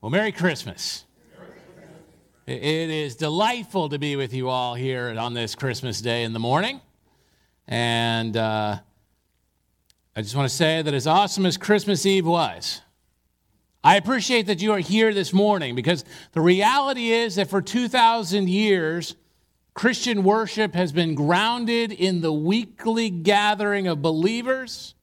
Well, Merry Christmas. It is delightful to be with you all here on this Christmas day in the morning. And uh, I just want to say that as awesome as Christmas Eve was, I appreciate that you are here this morning because the reality is that for 2,000 years, Christian worship has been grounded in the weekly gathering of believers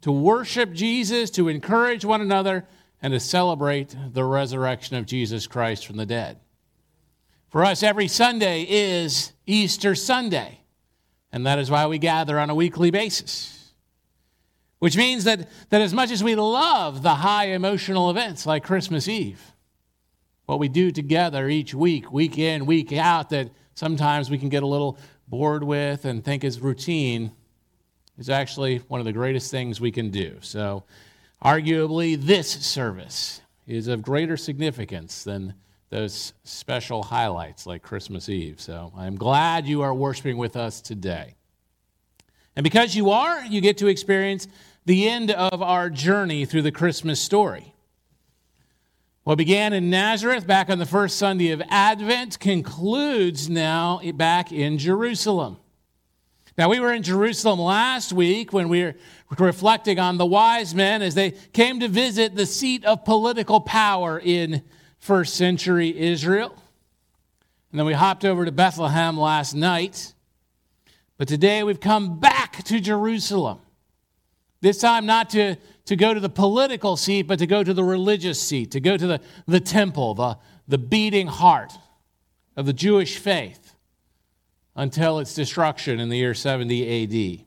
to worship Jesus, to encourage one another, and to celebrate the resurrection of Jesus Christ from the dead. For us, every Sunday is Easter Sunday, and that is why we gather on a weekly basis. Which means that, that as much as we love the high emotional events like Christmas Eve, what we do together each week, week in, week out, that sometimes we can get a little bored with and think is routine, is actually one of the greatest things we can do. So, arguably, this service is of greater significance than those special highlights like Christmas Eve. So, I'm glad you are worshiping with us today. And because you are, you get to experience the end of our journey through the Christmas story. What began in Nazareth back on the first Sunday of Advent concludes now back in Jerusalem. Now, we were in Jerusalem last week when we were reflecting on the wise men as they came to visit the seat of political power in first century Israel. And then we hopped over to Bethlehem last night. But today we've come back to Jerusalem. This time, not to, to go to the political seat, but to go to the religious seat, to go to the, the temple, the, the beating heart of the Jewish faith until its destruction in the year 70 AD.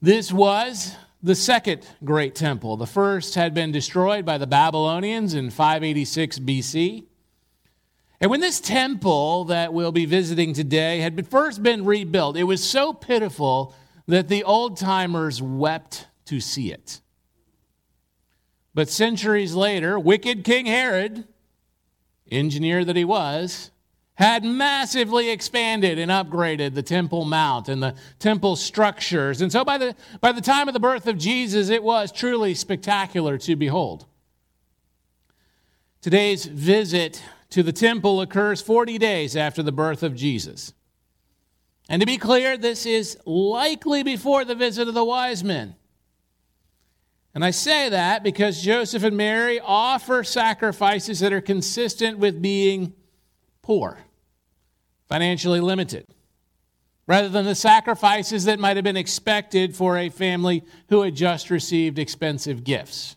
This was the second great temple. The first had been destroyed by the Babylonians in 586 BC. And when this temple that we'll be visiting today had first been rebuilt, it was so pitiful that the old timers wept to see it. But centuries later, wicked King Herod, engineer that he was, had massively expanded and upgraded the Temple Mount and the temple structures. And so by the, by the time of the birth of Jesus, it was truly spectacular to behold. Today's visit to the temple occurs 40 days after the birth of Jesus. And to be clear, this is likely before the visit of the wise men. And I say that because Joseph and Mary offer sacrifices that are consistent with being poor financially limited, rather than the sacrifices that might have been expected for a family who had just received expensive gifts.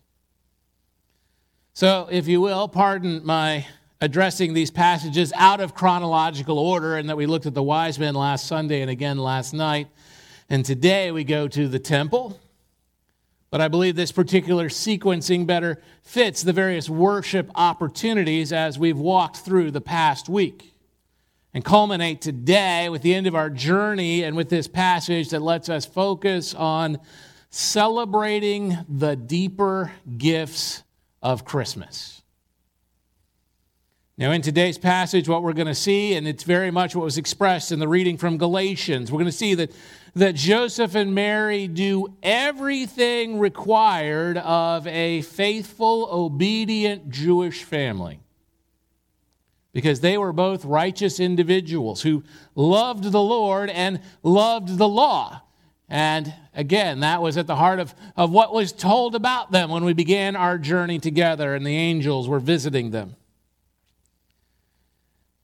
So, if you will, pardon my addressing these passages out of chronological order, and that we looked at the wise men last Sunday and again last night. And today we go to the temple. But I believe this particular sequencing better fits the various worship opportunities as we've walked through the past week and culminate today with the end of our journey and with this passage that lets us focus on celebrating the deeper gifts of Christmas. Now, in today's passage, what we're going to see, and it's very much what was expressed in the reading from Galatians, we're going to see that, that Joseph and Mary do everything required of a faithful, obedient Jewish family because they were both righteous individuals who loved the Lord and loved the law. And again, that was at the heart of, of what was told about them when we began our journey together and the angels were visiting them.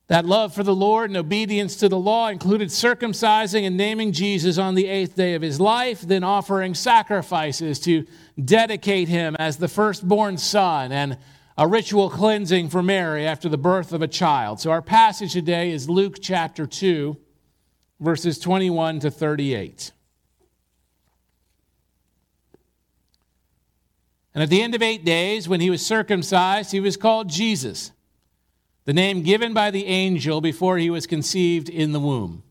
That love for the Lord and obedience to the law included circumcising and naming Jesus on the eighth day of his life, then offering sacrifices to dedicate him as the firstborn son and a ritual cleansing for Mary after the birth of a child. So our passage today is Luke chapter 2, verses 21 to 38. And at the end of eight days, when he was circumcised, he was called Jesus, the name given by the angel before he was conceived in the womb.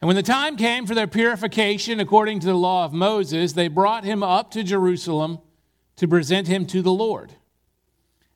And when the time came for their purification according to the law of Moses, they brought him up to Jerusalem to present him to the Lord.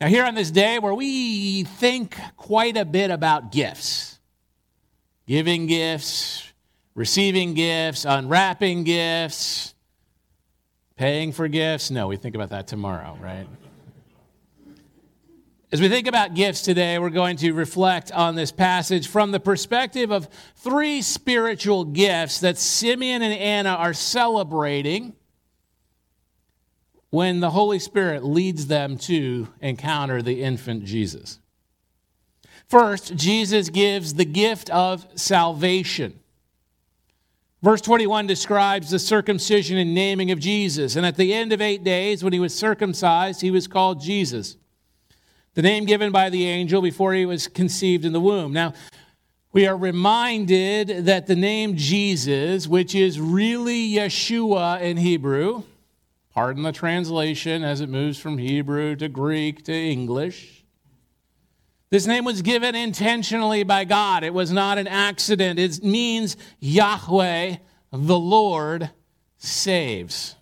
Now, here on this day where we think quite a bit about gifts, giving gifts, receiving gifts, unwrapping gifts, Paying for gifts? No, we think about that tomorrow, right? As we think about gifts today, we're going to reflect on this passage from the perspective of three spiritual gifts that Simeon and Anna are celebrating when the Holy Spirit leads them to encounter the infant Jesus. First, Jesus gives the gift of salvation. Verse 21 describes the circumcision and naming of Jesus. And at the end of eight days, when he was circumcised, he was called Jesus, the name given by the angel before he was conceived in the womb. Now, we are reminded that the name Jesus, which is really Yeshua in Hebrew, pardon the translation as it moves from Hebrew to Greek to English, this name was given intentionally by God. It was not an accident. It means Yahweh, the Lord, saves.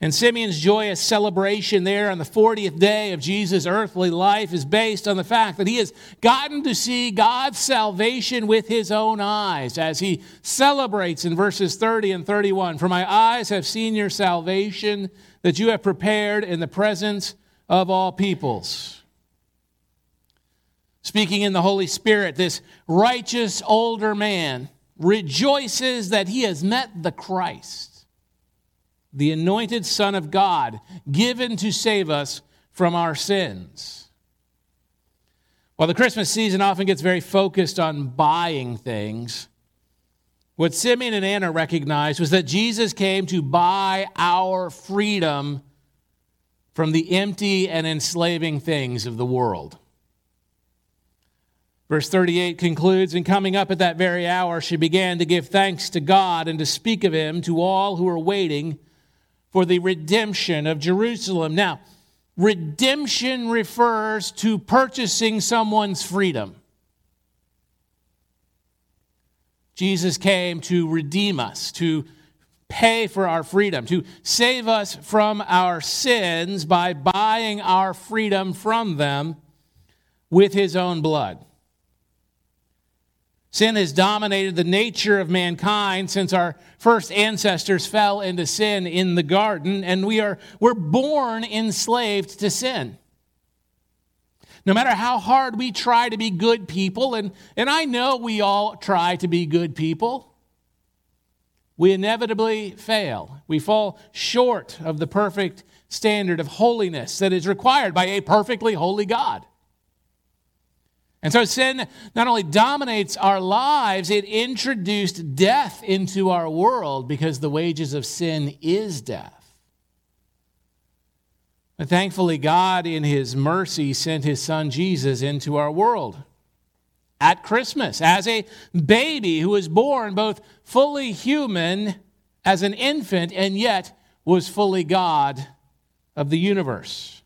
And Simeon's joyous celebration there on the 40th day of Jesus' earthly life is based on the fact that he has gotten to see God's salvation with his own eyes as he celebrates in verses 30 and 31 For my eyes have seen your salvation that you have prepared in the presence of all peoples. Speaking in the Holy Spirit, this righteous older man rejoices that he has met the Christ, the anointed Son of God, given to save us from our sins. While the Christmas season often gets very focused on buying things, what Simeon and Anna recognized was that Jesus came to buy our freedom from the empty and enslaving things of the world. Verse 38 concludes, And coming up at that very hour, she began to give thanks to God and to speak of him to all who were waiting for the redemption of Jerusalem. Now, redemption refers to purchasing someone's freedom. Jesus came to redeem us, to pay for our freedom, to save us from our sins by buying our freedom from them with his own blood. Sin has dominated the nature of mankind since our first ancestors fell into sin in the garden, and we are we're born enslaved to sin. No matter how hard we try to be good people, and, and I know we all try to be good people, we inevitably fail. We fall short of the perfect standard of holiness that is required by a perfectly holy God. And so sin not only dominates our lives, it introduced death into our world because the wages of sin is death. But thankfully, God, in His mercy, sent His Son Jesus into our world at Christmas as a baby who was born both fully human as an infant and yet was fully God of the universe.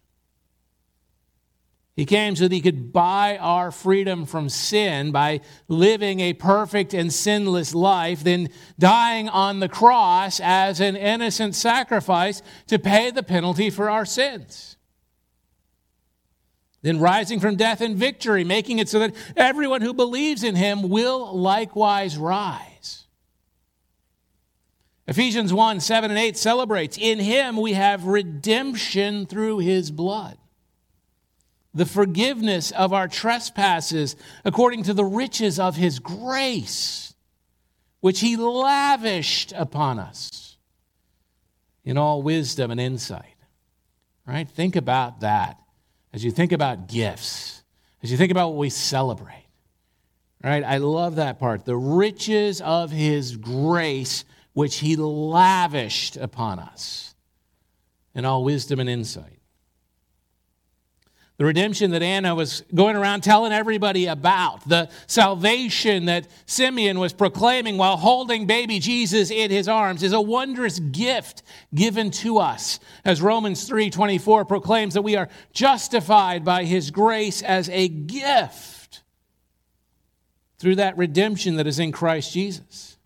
He came so that he could buy our freedom from sin by living a perfect and sinless life, then dying on the cross as an innocent sacrifice to pay the penalty for our sins. Then rising from death in victory, making it so that everyone who believes in him will likewise rise. Ephesians 1 7 and 8 celebrates In him we have redemption through his blood the forgiveness of our trespasses according to the riches of his grace, which he lavished upon us in all wisdom and insight. Right? Think about that as you think about gifts, as you think about what we celebrate. Right? I love that part. The riches of his grace, which he lavished upon us in all wisdom and insight. The redemption that Anna was going around telling everybody about, the salvation that Simeon was proclaiming while holding baby Jesus in his arms is a wondrous gift given to us. As Romans 3:24 proclaims that we are justified by his grace as a gift through that redemption that is in Christ Jesus.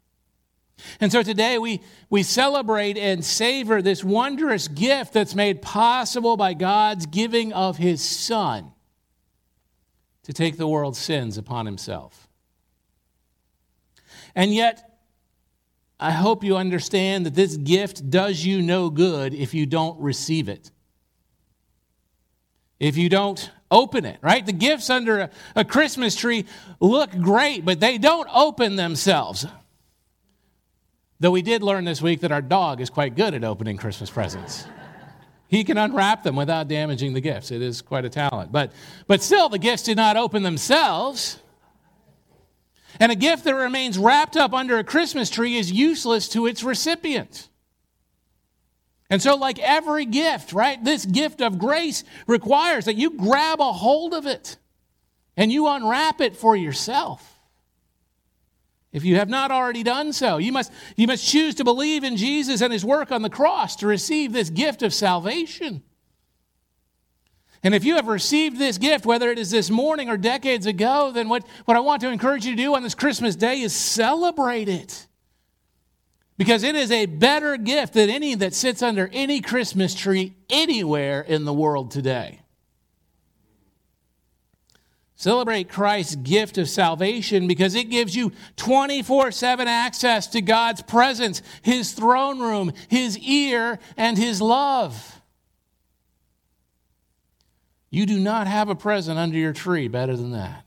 And so today we, we celebrate and savor this wondrous gift that's made possible by God's giving of his Son to take the world's sins upon himself. And yet, I hope you understand that this gift does you no good if you don't receive it. If you don't open it, right? The gifts under a, a Christmas tree look great, but they don't open themselves. Though we did learn this week that our dog is quite good at opening Christmas presents. he can unwrap them without damaging the gifts. It is quite a talent. But, but still, the gifts did not open themselves. And a gift that remains wrapped up under a Christmas tree is useless to its recipient. And so, like every gift, right, this gift of grace requires that you grab a hold of it and you unwrap it for yourself if you have not already done so. You must, you must choose to believe in Jesus and his work on the cross to receive this gift of salvation. And if you have received this gift, whether it is this morning or decades ago, then what, what I want to encourage you to do on this Christmas day is celebrate it. Because it is a better gift than any that sits under any Christmas tree anywhere in the world today. Celebrate Christ's gift of salvation because it gives you 24 7 access to God's presence, His throne room, His ear, and His love. You do not have a present under your tree better than that.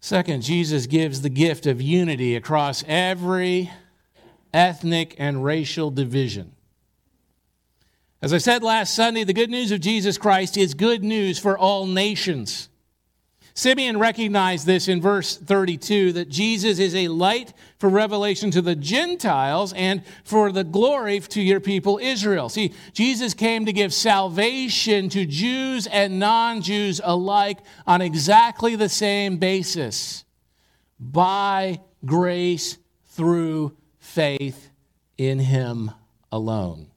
Second, Jesus gives the gift of unity across every ethnic and racial division. As I said last Sunday, the good news of Jesus Christ is good news for all nations. Simeon recognized this in verse 32 that Jesus is a light for revelation to the Gentiles and for the glory to your people Israel. See, Jesus came to give salvation to Jews and non Jews alike on exactly the same basis by grace through faith in Him alone.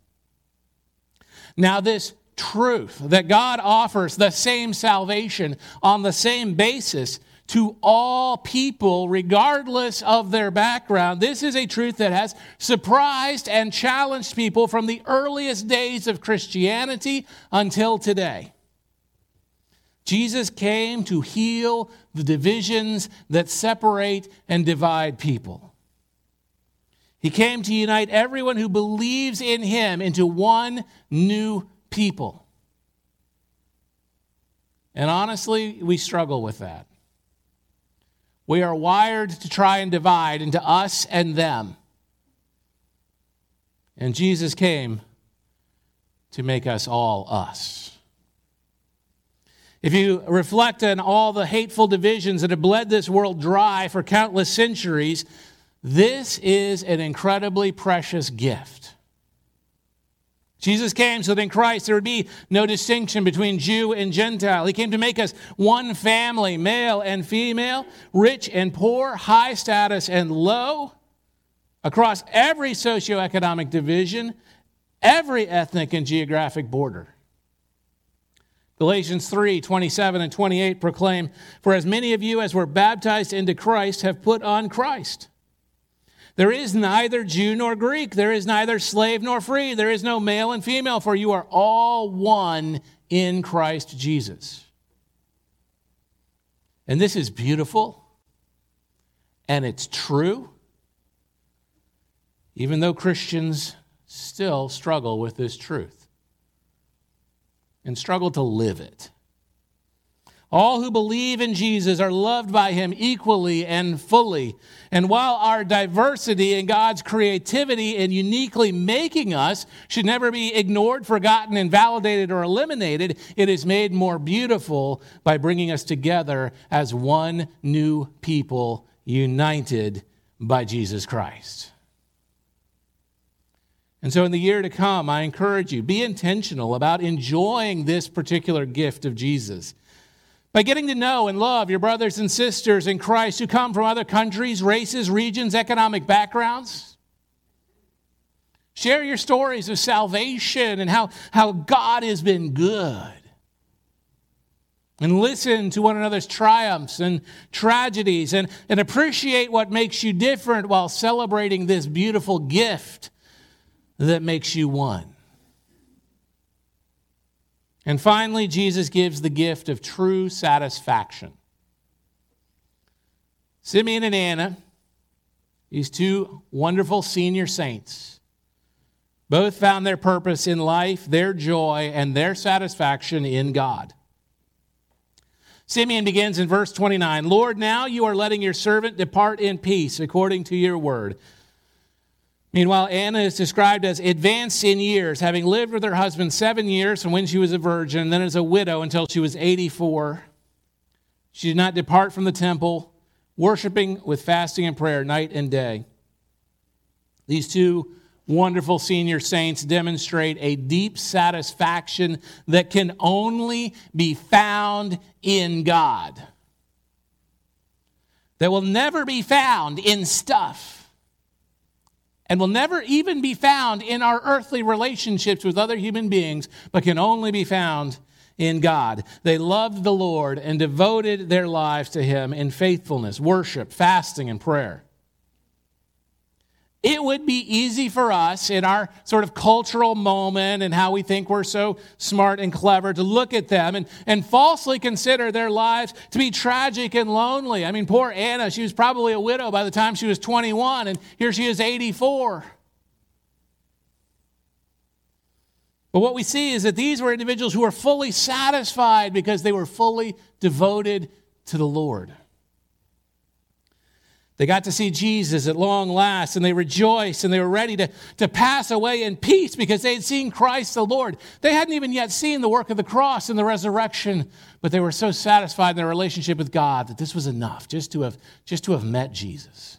Now, this truth that God offers the same salvation on the same basis to all people, regardless of their background. This is a truth that has surprised and challenged people from the earliest days of Christianity until today. Jesus came to heal the divisions that separate and divide people. He came to unite everyone who believes in him into one new people. And honestly, we struggle with that. We are wired to try and divide into us and them. And Jesus came to make us all us. If you reflect on all the hateful divisions that have bled this world dry for countless centuries, this is an incredibly precious gift. Jesus came so that in Christ there would be no distinction between Jew and Gentile. He came to make us one family, male and female, rich and poor, high status and low, across every socioeconomic division, every ethnic and geographic border. Galatians 3 27 and 28 proclaim, For as many of you as were baptized into Christ have put on Christ. There is neither Jew nor Greek. There is neither slave nor free. There is no male and female, for you are all one in Christ Jesus. And this is beautiful and it's true, even though Christians still struggle with this truth and struggle to live it. All who believe in Jesus are loved by him equally and fully. And while our diversity and God's creativity in uniquely making us should never be ignored, forgotten, invalidated, or eliminated, it is made more beautiful by bringing us together as one new people united by Jesus Christ. And so, in the year to come, I encourage you be intentional about enjoying this particular gift of Jesus by getting to know and love your brothers and sisters in Christ who come from other countries, races, regions, economic backgrounds. Share your stories of salvation and how, how God has been good. And listen to one another's triumphs and tragedies and, and appreciate what makes you different while celebrating this beautiful gift that makes you one. And finally, Jesus gives the gift of true satisfaction. Simeon and Anna, these two wonderful senior saints, both found their purpose in life, their joy, and their satisfaction in God. Simeon begins in verse 29 Lord, now you are letting your servant depart in peace according to your word. Meanwhile, Anna is described as advanced in years, having lived with her husband seven years from when she was a virgin, and then as a widow until she was 84. She did not depart from the temple, worshiping with fasting and prayer night and day. These two wonderful senior saints demonstrate a deep satisfaction that can only be found in God, that will never be found in stuff and will never even be found in our earthly relationships with other human beings, but can only be found in God. They loved the Lord and devoted their lives to Him in faithfulness, worship, fasting, and prayer. It would be easy for us in our sort of cultural moment and how we think we're so smart and clever to look at them and, and falsely consider their lives to be tragic and lonely. I mean, poor Anna, she was probably a widow by the time she was 21, and here she is 84. But what we see is that these were individuals who were fully satisfied because they were fully devoted to the Lord. They got to see Jesus at long last and they rejoiced and they were ready to, to pass away in peace because they had seen Christ the Lord. They hadn't even yet seen the work of the cross and the resurrection, but they were so satisfied in their relationship with God that this was enough just to have, just to have met Jesus.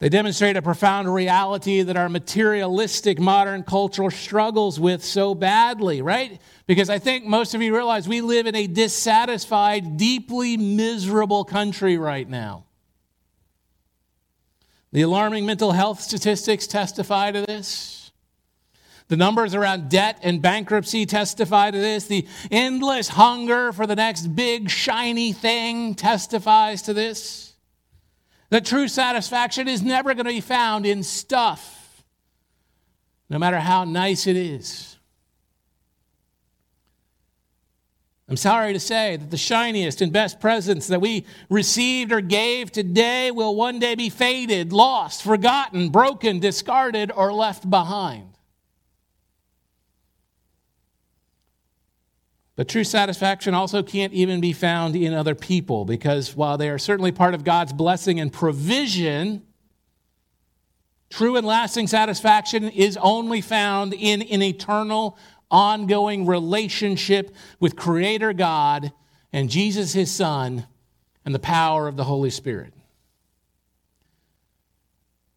They demonstrate a profound reality that our materialistic modern culture struggles with so badly, right? Because I think most of you realize we live in a dissatisfied, deeply miserable country right now. The alarming mental health statistics testify to this. The numbers around debt and bankruptcy testify to this. The endless hunger for the next big, shiny thing testifies to this. That true satisfaction is never going to be found in stuff, no matter how nice it is. I'm sorry to say that the shiniest and best presents that we received or gave today will one day be faded, lost, forgotten, broken, discarded, or left behind. But true satisfaction also can't even be found in other people because while they are certainly part of God's blessing and provision, true and lasting satisfaction is only found in an eternal, ongoing relationship with Creator God and Jesus, His Son, and the power of the Holy Spirit.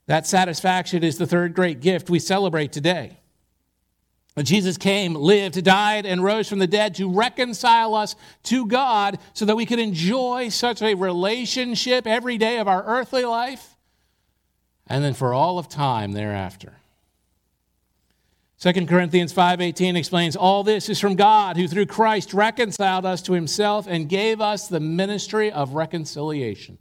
That satisfaction is the third great gift we celebrate today. Jesus came, lived, died, and rose from the dead to reconcile us to God so that we could enjoy such a relationship every day of our earthly life and then for all of time thereafter. 2 Corinthians 5:18 explains all this is from God who through Christ reconciled us to himself and gave us the ministry of reconciliation.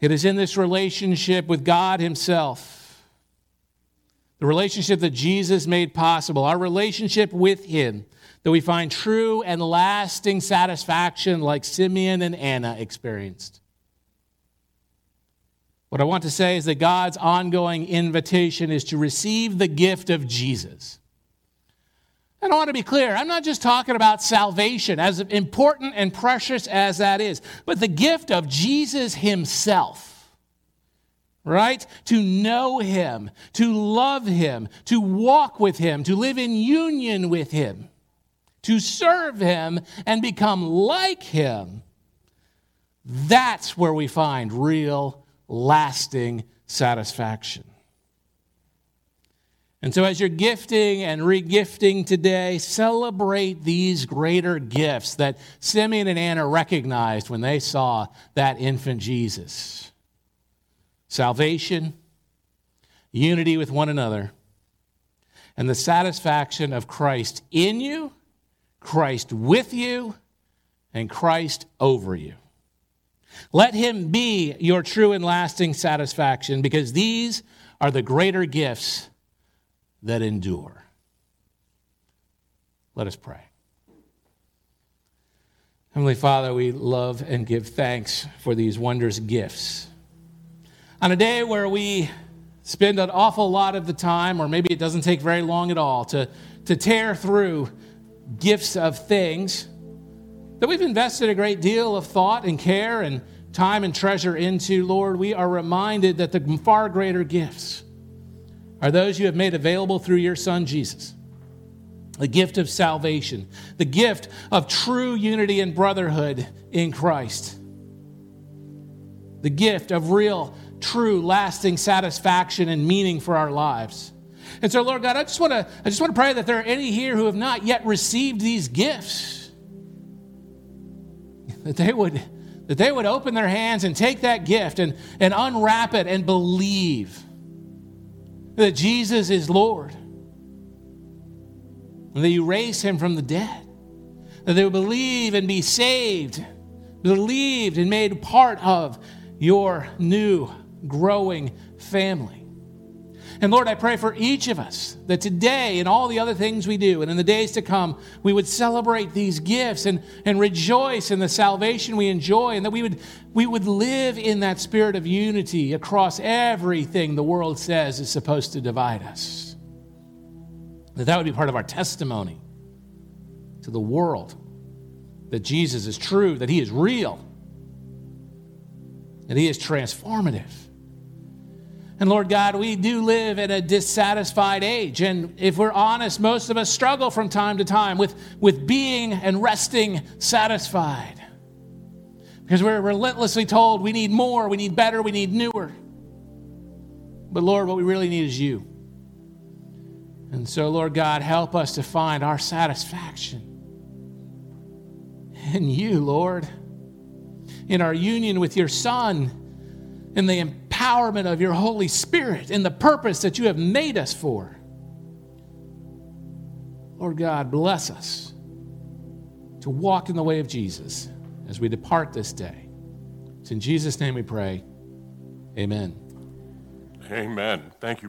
It is in this relationship with God himself the relationship that Jesus made possible, our relationship with him that we find true and lasting satisfaction like Simeon and Anna experienced. What I want to say is that God's ongoing invitation is to receive the gift of Jesus. And I want to be clear, I'm not just talking about salvation, as important and precious as that is, but the gift of Jesus Himself, right? To know Him, to love Him, to walk with Him, to live in union with Him, to serve Him and become like Him. That's where we find real lasting satisfaction. And so, as you're gifting and regifting today, celebrate these greater gifts that Simeon and Anna recognized when they saw that infant Jesus salvation, unity with one another, and the satisfaction of Christ in you, Christ with you, and Christ over you. Let him be your true and lasting satisfaction because these are the greater gifts that endure. Let us pray. Heavenly Father, we love and give thanks for these wondrous gifts. On a day where we spend an awful lot of the time, or maybe it doesn't take very long at all, to, to tear through gifts of things that we've invested a great deal of thought and care and time and treasure into, Lord, we are reminded that the far greater gifts are those you have made available through your Son, Jesus. The gift of salvation, the gift of true unity and brotherhood in Christ, the gift of real, true, lasting satisfaction and meaning for our lives. And so, Lord God, I just want to I just want to pray that there are any here who have not yet received these gifts that they would that they would open their hands and take that gift and, and unwrap it and believe that Jesus is Lord. And that you raised him from the dead. That they would believe and be saved, believed and made part of your new growing family. And Lord, I pray for each of us that today and all the other things we do and in the days to come, we would celebrate these gifts and, and rejoice in the salvation we enjoy, and that we would, we would live in that spirit of unity across everything the world says is supposed to divide us. That that would be part of our testimony to the world that Jesus is true, that he is real, that he is transformative. And Lord God, we do live in a dissatisfied age. And if we're honest, most of us struggle from time to time with, with being and resting satisfied. Because we're relentlessly told we need more, we need better, we need newer. But Lord, what we really need is you. And so, Lord God, help us to find our satisfaction in you, Lord, in our union with your Son, in the empowerment of your Holy Spirit and the purpose that you have made us for. Lord God, bless us to walk in the way of Jesus as we depart this day. It's in Jesus' name we pray. Amen. Amen. Thank you.